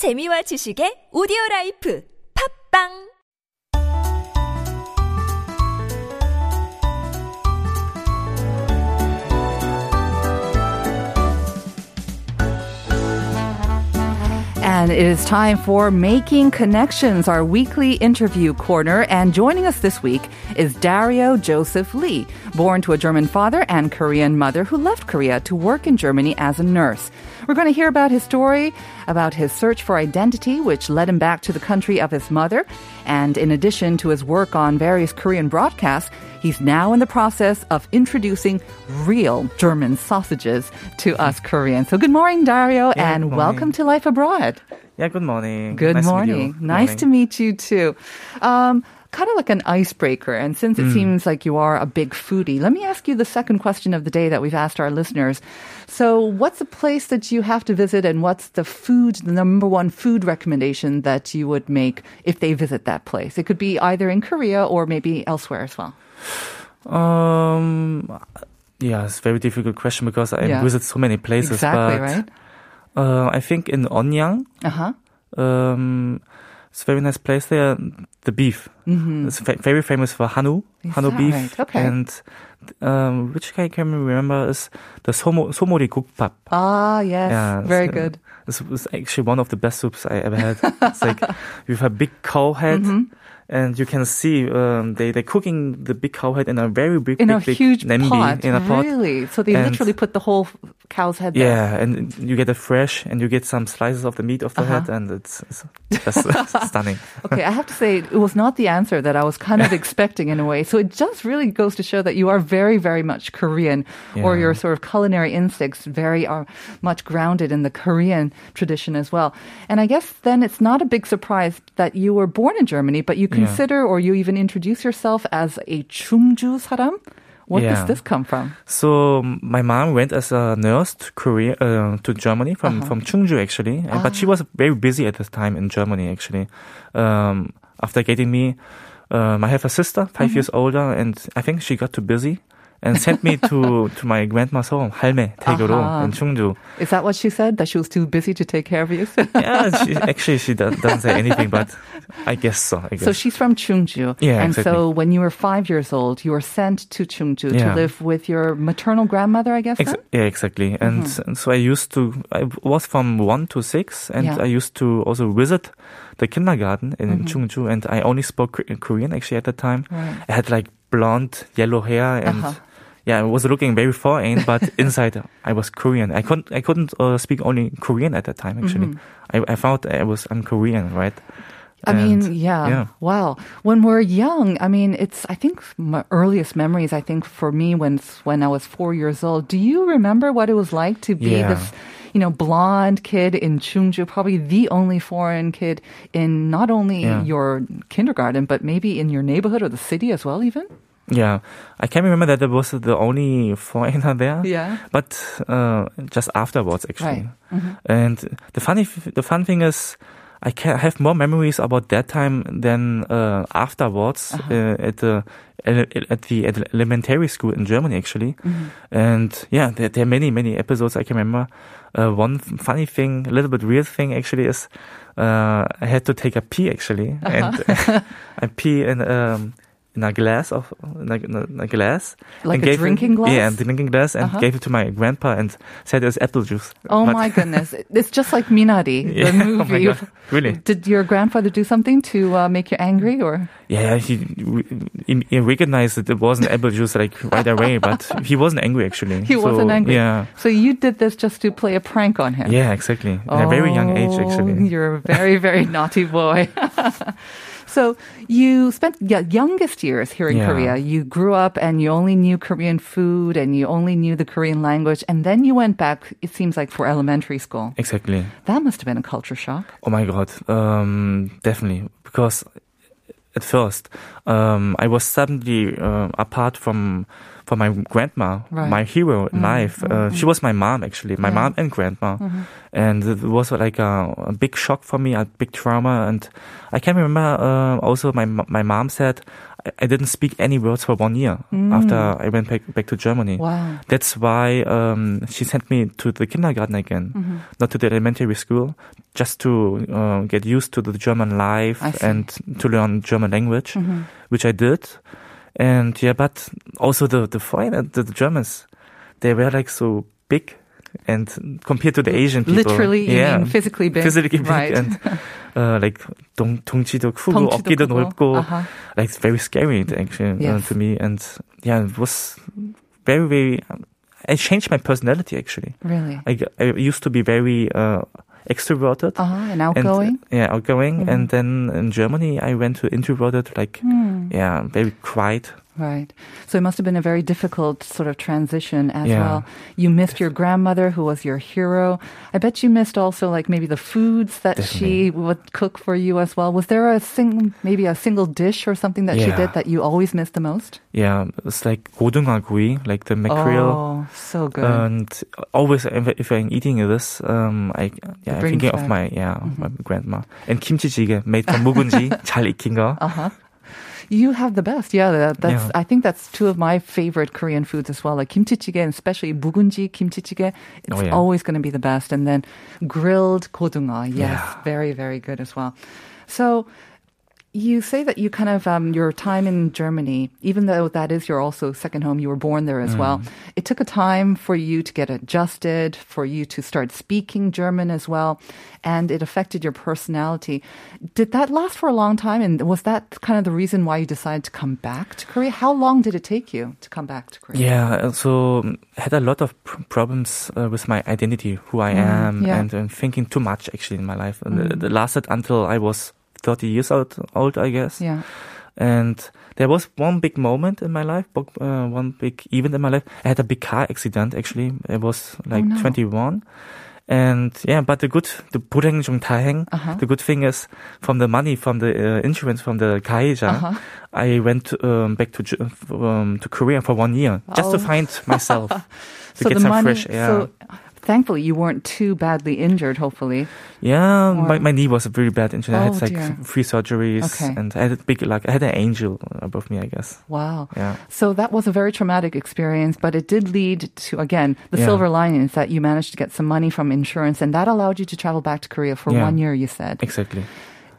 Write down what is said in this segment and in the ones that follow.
재미와 지식의 오디오 라이프. 팝빵 And it is time for Making Connections, our weekly interview corner. And joining us this week is Dario Joseph Lee, born to a German father and Korean mother who left Korea to work in Germany as a nurse. We're going to hear about his story, about his search for identity, which led him back to the country of his mother. And in addition to his work on various Korean broadcasts, he's now in the process of introducing real German sausages to us Koreans. So good morning, Dario, Yeah, and good welcome to Life Abroad. Yeah, good morning. Good nice morning. To meet you. nice Morning. to meet you too. Um, kind of like an icebreaker. And since Mm. it seems like you are a big foodie, let me ask you the second question of the day that we've asked our listeners. So, what's a place that you have to visit, and what's the food, the number one food recommendation that you would make if they visit that place? It could be either in Korea or maybe elsewhere as well. Um, yeah, it's a very difficult question because I Yeah. visit so many places. exactly, but, right? Uh, I think in Onyang, Uh huh. um, it's a very nice place there. The beef. Mm-hmm. It's fa- very famous for Hanu, Is Hanu beef. right? Okay. And um, which I can remember is the somo, somori gukpap. Ah, yes. Yeah, Very uh, good. This was actually one of the best soups I ever had. it's like with a big cow head, Mm-hmm. And you can see um, they they cooking the big cow head in a very big, In big, a big huge pot. in a pot. Really? So they And- literally put the whole cow's head there. Yeah, and you get it fresh, and you get some slices of the meat of the Uh-huh. head, and it's, it's just stunning. Okay, I have to say it was not the answer that I was kind of expecting in a way. So it just really goes to show that you are very, very much Korean, or your sort of culinary instincts very are much grounded in the Korean tradition as well. And I guess then it's not a big surprise that you were born in Germany, but you Yeah. Consider or you even introduce yourself as a Chungju saram. What does this come from? So my mom went as a nurse to Korea, uh, to Germany from Uh-huh. from Chungju actually, and, but she Ah. was very busy at this time in Germany actually. Um, after getting me, um, I have a sister 5 Mm-hmm. years older, and I think she got too busy and sent me to to my grandma's home, 할매 대교로 Uh-huh. in Chungju. Is that what she said? That she was too busy to take care of you? Yeah, she, actually she do- doesn't say anything, but I guess so. I guess. So she's from Chungju. Yeah, And exactly. so when you were five years old, you were sent to Chungju to Yeah. live with your maternal grandmother, I guess. Ex- then? yeah, exactly. And and so I used to, I was from one to six, and Mm-hmm. Yeah. I used to also visit the kindergarten in Mhm. Chungju, and I only spoke Kor- Korean actually at the time. Right. I had like blonde, yellow hair, and Uh-huh. yeah, I was looking very foreign, but inside I was Korean. I couldn't, I couldn't uh, speak only Korean at that time. Actually, Mhm. I, I I was, I'm Korean, right? I mean, yeah. yeah. Wow. When we're young, I mean, it's, I think my earliest memories, I think for me, when, when I was four years old, do you remember what it was like to be Yeah. this, you know, blonde kid in Chungju, probably the only foreign kid in not only Yeah. your kindergarten, but maybe in your neighborhood or the city as well, even? Yeah, I can remember that I was the only foreigner there. Yeah. but uh, just afterwards actually. Right. Mhm. And the funny, the fun thing is, I can have more memories about that time than uh, afterwards Uh-huh. uh, at the at the at elementary school in Germany actually. Mm-hmm. And yeah, there, there are many many episodes I can remember. Uh, one funny thing, a little bit weird thing actually is, uh, I had to take a pee actually, and Uh-huh. I pee in um. In a glass of in a, in a- glass, Like a it- drinking glass? Yeah, a drinking glass, and Uh-huh. gave it to my grandpa and said it was apple juice. Oh But- my goodness. It's just like Minari, Yeah, the oh movie. God. Really? Did your grandfather do something to uh, make you angry or? Yeah, he, he, he recognized that it wasn't apple juice like right away, but he wasn't angry actually. He So, wasn't angry. Yeah, So you did this just to play a prank on him? yeah, exactly. In a very young age Oh, actually. You're a very, very naughty boy. So you spent yeah, youngest years here in Yeah. Korea. You grew up and you only knew Korean food and you only knew the Korean language. And then you went back, it seems like, for elementary school. Exactly. That must have been a culture shock. Oh my god, um, definitely because at first um, I was suddenly uh, apart from from my grandma, Right. my hero in life. Uh, she was my mom actually, my Yeah. mom and grandma, and it was like a, a big shock for me, a big trauma. And I can remember uh, also my my mom said I- didn't speak any words for one year after I went back, back to Germany. Mm. Wow. That's why um, she sent me to the kindergarten again, Mm-hmm. not to the elementary school, just to uh, get used to the German life and to learn German language, Mhm. which I did. And yeah, but also the the foreigner, the, the Germans, they were like so big, and compared to the Asian people, Literally, you yeah, mean physically big. physically big right. and uh, like 동, 덩치도 크고 덩치도 어깨도 크고. 넓고 Uh-huh. like it's very scary actually uh, Yes. to me and yeah it was very very I changed my personality actually Really. I, g- I used to be very uh, extroverted Uh-huh. And and outgoing. yeah outgoing Mhm. and then in Germany I went to introverted like Hmm. yeah very quiet Right. So it must have been a very difficult sort of transition as Yeah. well. You missed your grandmother who was your hero. I bet you missed also like maybe the foods that she would cook for you as well. Was there a sing maybe a single dish or something that she Yeah. did that you always missed the most? yeah it's like 고등어구이 like the mackerel Oh, so good. and always if, if I'm eating this, um, I yeah I'm brings thinking of back. my yeah my grandma and kimchi made from 묵은지 잘 익힌 거. uh-huh. You have the best. Yeah, that, that's. Yeah. I think that's two of my favorite Korean foods as well. Like kimchi jjigae, and especially mugunji kimchi jjigae. It's oh, yeah. always going to be the best. And then grilled kodunga. Yes, yeah. very very good as well. So you say that you kind of um, your time in Germany, even though that is your also second home, you were born there as well. It took a time for you to get adjusted, for you to start speaking German as well, and it affected your personality. Did that last for a long time? And was that kind of the reason why you decided to come back to Korea? How long did it take you to come back to Korea? Yeah, so um, had a lot of pr- problems uh, with my identity, who I am, yeah. and, and thinking too much actually in my life. And it, it lasted until I was 30 years old, old I guess. Yeah. And there was one big moment in my life, bo- uh, one big event in my life. I had a big car accident actually. I was like no. 21. And yeah, but the good, the 불행 중 다행, Uh-huh. the good thing is from the money from the uh, insurance from the 가해자, Uh-huh. I went um, back to Ge- um, to Korea for one year just Oh. to find myself, to so get the some money. fresh air. So thankfully, you weren't too badly injured. Hopefully. yeah, Or- my, my knee was a very bad. Injury. I Oh, had like dear. three surgeries, Okay. and I had a big like I had an angel above me, I guess. Wow. Yeah. So that was a very traumatic experience, but it did lead to, again, the Yeah. silver lining is that you managed to get some money from insurance and that allowed you to travel back to Korea for Yeah. one year, you said. Exactly.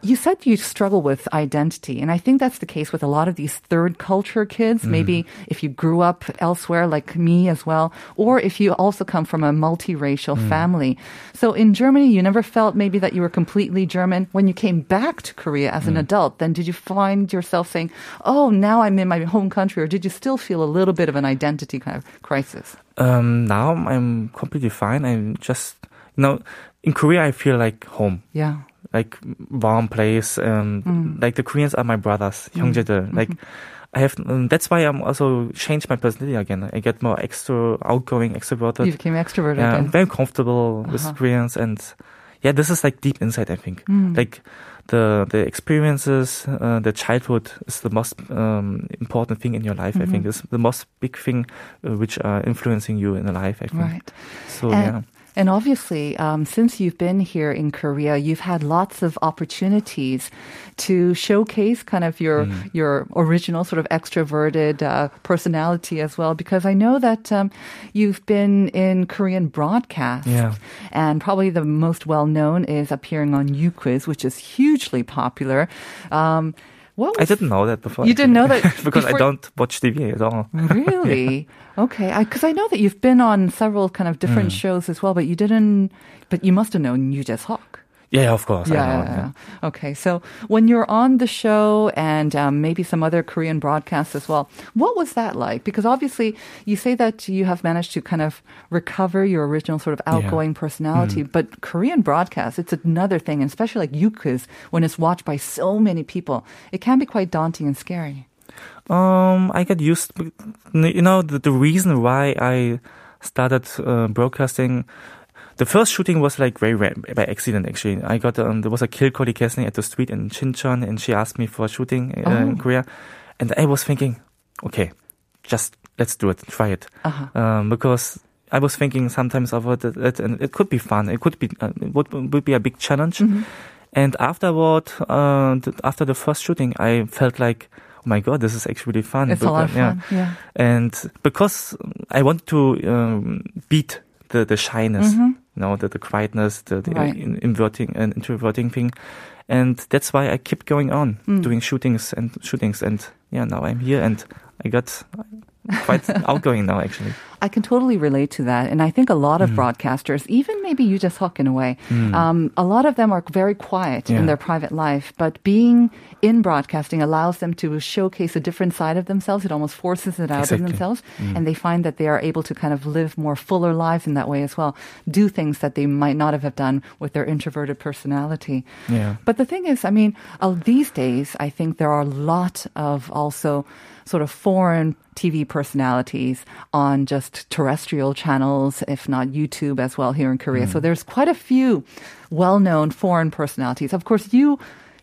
You said you struggle with identity, and I think that's the case with a lot of these third culture kids. Mm-hmm. Maybe if you grew up elsewhere, like me as well, or if you also come from a multiracial Mm. family. So in Germany, you never felt maybe that you were completely German. When you came back to Korea as Mm. an adult, then did you find yourself saying, "Oh, now I'm in my home country," or did you still feel a little bit of an identity kind of crisis? Um, now I'm completely fine. I'm just, you know, in Korea, I feel like home, Yeah like warm place. Um, Mm. like the Koreans are my brothers, 형제들. Mm-hmm. Like, I have, um, that's why I'm also changed my personality again. I get more extra outgoing, extroverted. You became extroverted. yeah, I'm again. very comfortable with Uh-huh. Koreans, and yeah, this is like deep inside. I think, Mm. like the the experiences, uh, the childhood is the most um, important thing in your life. I think Mhm. is the most big thing uh, which are influencing you in the life. I think. Right. So And- yeah. And obviously, um, since you've been here in Korea, you've had lots of opportunities to showcase kind of your Mm. your original sort of extroverted uh, personality as well. Because I know that um, you've been in Korean broadcasts, Yeah. and probably the most well known is appearing on U Quiz, which is hugely popular. Um, what I didn't know that before. You didn't know that because I don't watch TV at all. Really? Okay. Because I, know that you've been on several kind of different Mm. shows as well, but you didn't. But you must have known Yu Jae Suk. Yeah, of course. Yeah, yeah, yeah. Okay. So when you're on the show and um, maybe some other Korean broadcasts as well, what was that like? Because obviously you say that you have managed to kind of recover your original sort of outgoing personality, Mm. but Korean broadcasts, it's another thing, and especially like U Quiz, when it's watched by so many people, it can be quite daunting and scary. Um, I got used. You know, the, the reason why I started uh, broadcasting. The first shooting was like very by accident. Actually, I got um, there was a kilcoly casting at the street in Chincheon, and she asked me for a shooting uh, in Oh. Korea, and I was thinking, okay, just let's do it, try it, Uh-huh. um, because I was thinking sometimes about it, it, and it could be fun. It could be uh, it would, would be a big challenge. Mm-hmm. And afterward, uh, th- after the first shooting, I felt like, oh my god, this is actually really fun. It's a lot of yeah. fun. Yeah. And because I want to um, beat the the shyness, you know, the, the quietness, the, the. Right. in, inverting and introverting thing. And that's why I keep going on Mm. doing shootings and shootings. And yeah, now I'm here and I got quite outgoing now actually. I can totally relate to that. And I think a lot of Mm. broadcasters, even maybe Yu Jae Suk in a way, um, a lot of them are very quiet in their private life, but being in broadcasting allows them to showcase a different side of themselves. It almost forces it out of Exactly. Mm. themselves. And they find that they are able to kind of live more fuller lives in that way as well. Do things that they might not have done with their introverted personality. Yeah. But the thing is, I mean, uh, these days, I think there are a lot of also sort of foreign TV personalities on just terrestrial channels, if not YouTube as well here in Korea. Mm. So there's quite a few well-known foreign personalities. Of course, you,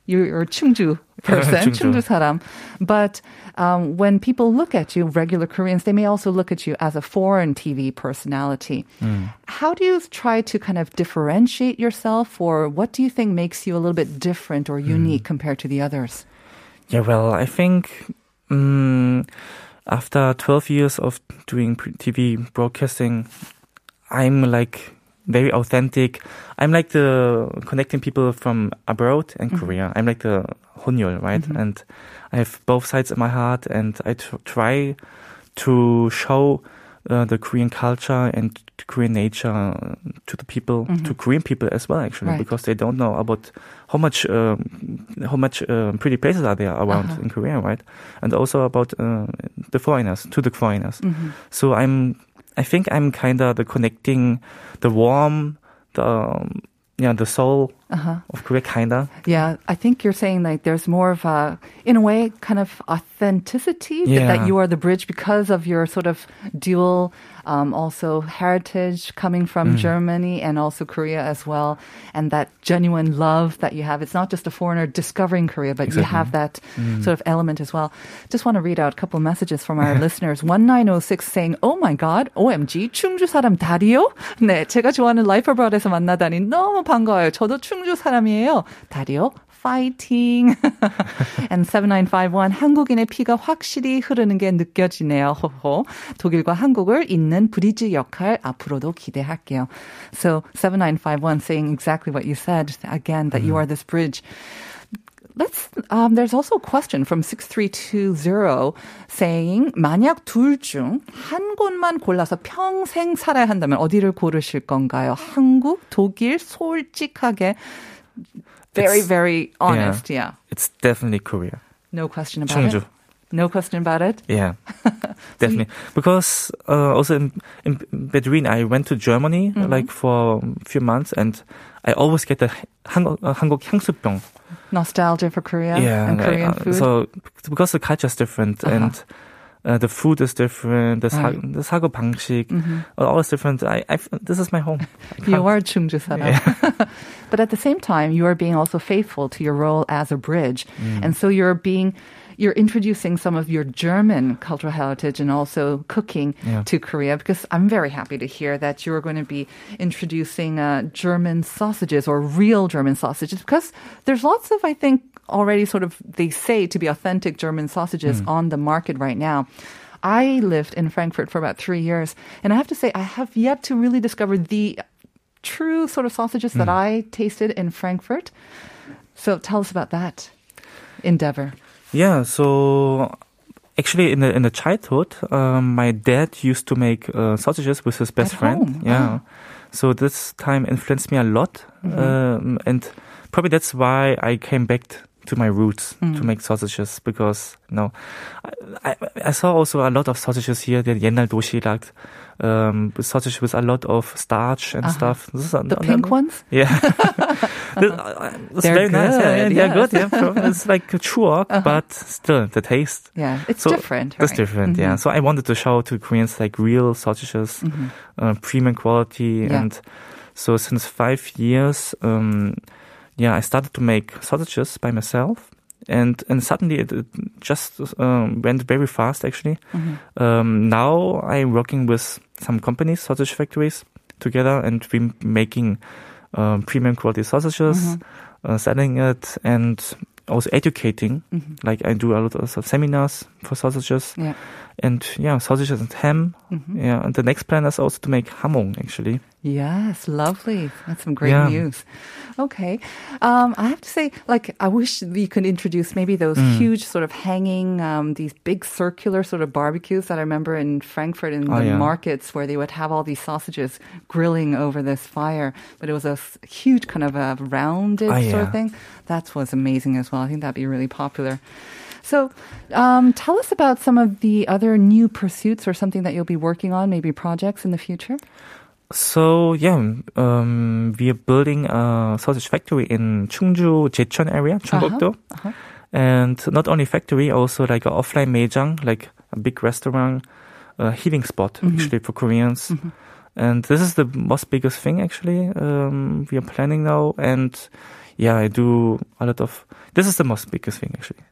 you're a Chungju person, Chungju. 사람. But um, when people look at you, regular Koreans, they may also look at you as a foreign TV personality. Mm. How do you try to kind of differentiate yourself, or what do you think makes you a little bit different or unique compared to the others? Yeah, well, I think um, after 12 years of doing TV broadcasting, I'm like very authentic. I'm like the connecting people from abroad and Korea. I'm like the Honyol, right? And I have both sides in my heart, and I tr- try to show uh, the Korean culture and Korean nature to the people, to Korean people as well, actually, Right. because they don't know about how much um, how much uh, pretty places are there around Uh-huh. in Korea, right? And also about uh, the foreigners, to the foreigners. Mm-hmm. So I'm, I think I'm kind of the connecting, the warm, the um, yeah, the soul Uh-huh. of Korea, kinda. Yeah, I think you're saying like there's more of a, in a way, kind of authenticity that- that you are the bridge because of your sort of dual, um, also heritage coming from Mm. Germany and also Korea as well, and that genuine love that you have. It's not just a foreigner discovering Korea, but you Exactly. have that Mm. sort of element as well. Just want to read out a couple of messages from our listeners. 1906 saying, "Oh my God, OMG, 충주 사람 다리요? 네, 제가 좋아하는 라이프 브라드에서 만나다니 너무 반가워요. 저도 충주 사람이에요. 다리요? 파이팅. and 7951 한국인의 피가 확실히 흐르는 게 느껴지네요. 호호. 독일과 한국을 잇는 브리지 역할 앞으로도 기대할게요. So 7951 saying exactly what you said again that you are this bridge. Let's. Um, there's also a question from 6320 saying 만약 둘 중 한 곳만 골라서 평생 살아야 한다면 어디를 고르실 건가요? 한국, 독일, 솔직하게. Very, It's- very honest. Yeah. It's definitely Korea. No question about Cheongju. it. No question about it. Yeah, definitely. Because uh, also in, in between, I went to Germany Mm-hmm. like for a few months, and I always get the 한국 uh, 한국 향수병. Nostalgia for Korea and like, Korean uh, food. So because the culture is different Uh-huh. and. Uh, the food is different. The, 사, Right. Mm-hmm. the 사고 방식, uh, all is different. I, I, this is my home. I You can't- are Chungju 사람. but at the same time, you are being also faithful to your role as a bridge. Mm. And so you're being, you're introducing some of your German cultural heritage and also cooking Yeah. to Korea because I'm very happy to hear that you're going to be introducing uh, German sausages or real German sausages because there's lots of, I think, already sort of, they say to be authentic German sausages Mm. on the market right now. I lived in Frankfurt for about three years, and I have to say, I have yet to really discover the true sort of sausages that I tasted in Frankfurt. So tell us about that endeavor. Yeah, so actually in the in the childhood, um, my dad used to make uh, sausages with his best At friend. home? Yeah, so this time influenced me a lot, Mm-hmm. um, and probably that's why I came back to my roots mm. to make sausages because you know, I, I, I, saw also a lot of sausages here the Yenal Doshilakt um, sausage with a lot of starch and uh-huh. stuff. This is the a, pink a, ones? Yeah. Uh, it's They're very good, nice. Yeah, yeah, good. Yeah. It's like a uh-huh. but still the taste. Yeah, it's so different. Right? It's different, mm-hmm. yeah. So I wanted to show to Koreans like real sausages, mm-hmm. uh, premium quality. Yeah. And so since five years, um, yeah, I started to make sausages by myself. And and suddenly it, it just um, went very fast. Actually, Mhm. um, now I'm working with some companies, sausage factories, together, and we're making um, premium quality sausages, Mhm. uh, selling it, and also educating. Like I do a lot of seminars for sausages. Yeah. And yeah, sausages and ham. Mm-hmm. Yeah, and the next plan is also to make jamón actually. Yes, lovely. That's some great Yeah. news. Okay. Um, I have to say, like, I wish we could introduce maybe those Mm. huge sort of hanging, um, these big circular sort of barbecues that I remember in Frankfurt in Oh, the yeah. markets where they would have all these sausages grilling over this fire. But it was a huge kind of a rounded Oh, sort of thing. That was amazing as well. I think that'd be really popular. So, um, tell us about some of the other new pursuits or something that you'll be working on, maybe projects in the future. So yeah, um, we are building a sausage factory in Chungju, Jecheon area, Chungbuk-do. Uh-huh. And not only factory, also like an offline 매장, like a big restaurant, a healing spot Mm-hmm. actually for Koreans. And this is the most biggest thing actually um, we are planning now. And yeah, I do a lot of. This is the most biggest thing actually.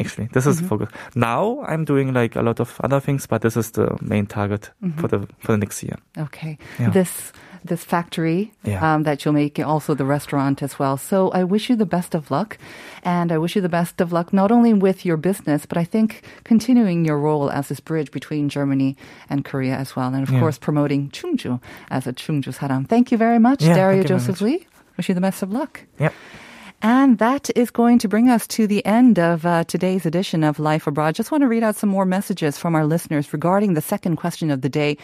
Actually, this is the focus. Now I'm doing like a lot of other things, but this is the main target for the for the next year. Okay. Yeah. This this factory Yeah. um, that you'll make, also the restaurant as well. So I wish you the best of luck, and I wish you the best of luck not only with your business, but I think continuing your role as this bridge between Germany and Korea as well, and of Yeah. course promoting Chungju as a Chungju saram. Thank you very much, Yeah, Dario thank very Joseph Lee. Wish you the best of luck. Yep. And that is going to bring us to the end of uh, today's edition of Life Abroad. Just want to read out some more messages from our listeners regarding the second question of the day.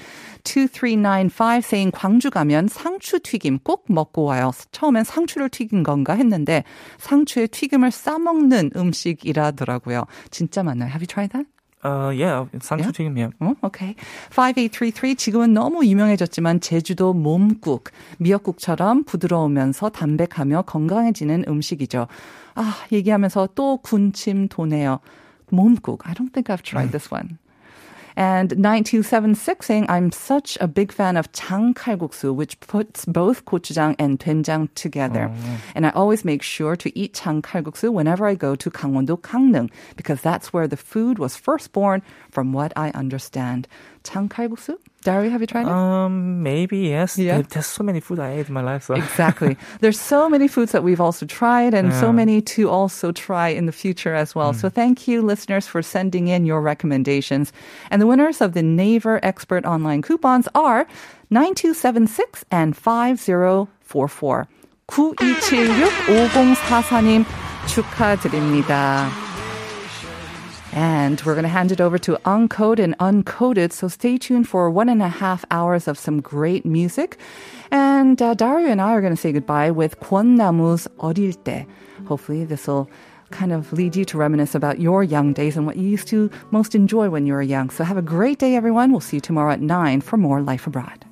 2395 saying 광주 가면 상추 튀김 꼭 먹고 와요. 처음엔 상추를 튀긴 건가 했는데 상추에 튀김을 싸먹는 음식이라더라고요. 진짜 맞나요? Have you tried that? Uh, yeah, 상추 튀김, yeah. 어, 오케이. 5833 지금은 너무 유명해졌지만 제주도 몸국, 미역국처럼 부드러우면서 담백하며 건강해지는 음식이죠. 아, 얘기하면서 또 군침 도네요. 몸국. I don't think I've tried this one. And 9276 saying, I'm such a big fan of 장칼국수, which puts both gochujang and doenjang together. And I always make sure to eat 장칼국수 whenever I go to Gangwon-do Gangneung, because that's where the food was first born, from what I understand. 장칼국수? Dario, have you tried it? Um, maybe yes. Yeah. There- There's so many food I ate in my life. So Exactly. There's so many foods that we've also tried and so Yeah. many to also try in the future as well. So thank you, listeners, for sending in your recommendations. And the winners of the Naver Expert Online coupons are 9276 and 5044. 9276-5044님 축하드립니다. And we're going to hand it over to Uncode and Uncoded. So stay tuned for one and a half hours of some great music. And uh, Dario and I are going to say goodbye with 권나무's 어릴 때. Hopefully this will kind of lead you to reminisce about your young days and what you used to most enjoy when you were young. So have a great day, everyone. We'll see you tomorrow at 9 for more Life Abroad.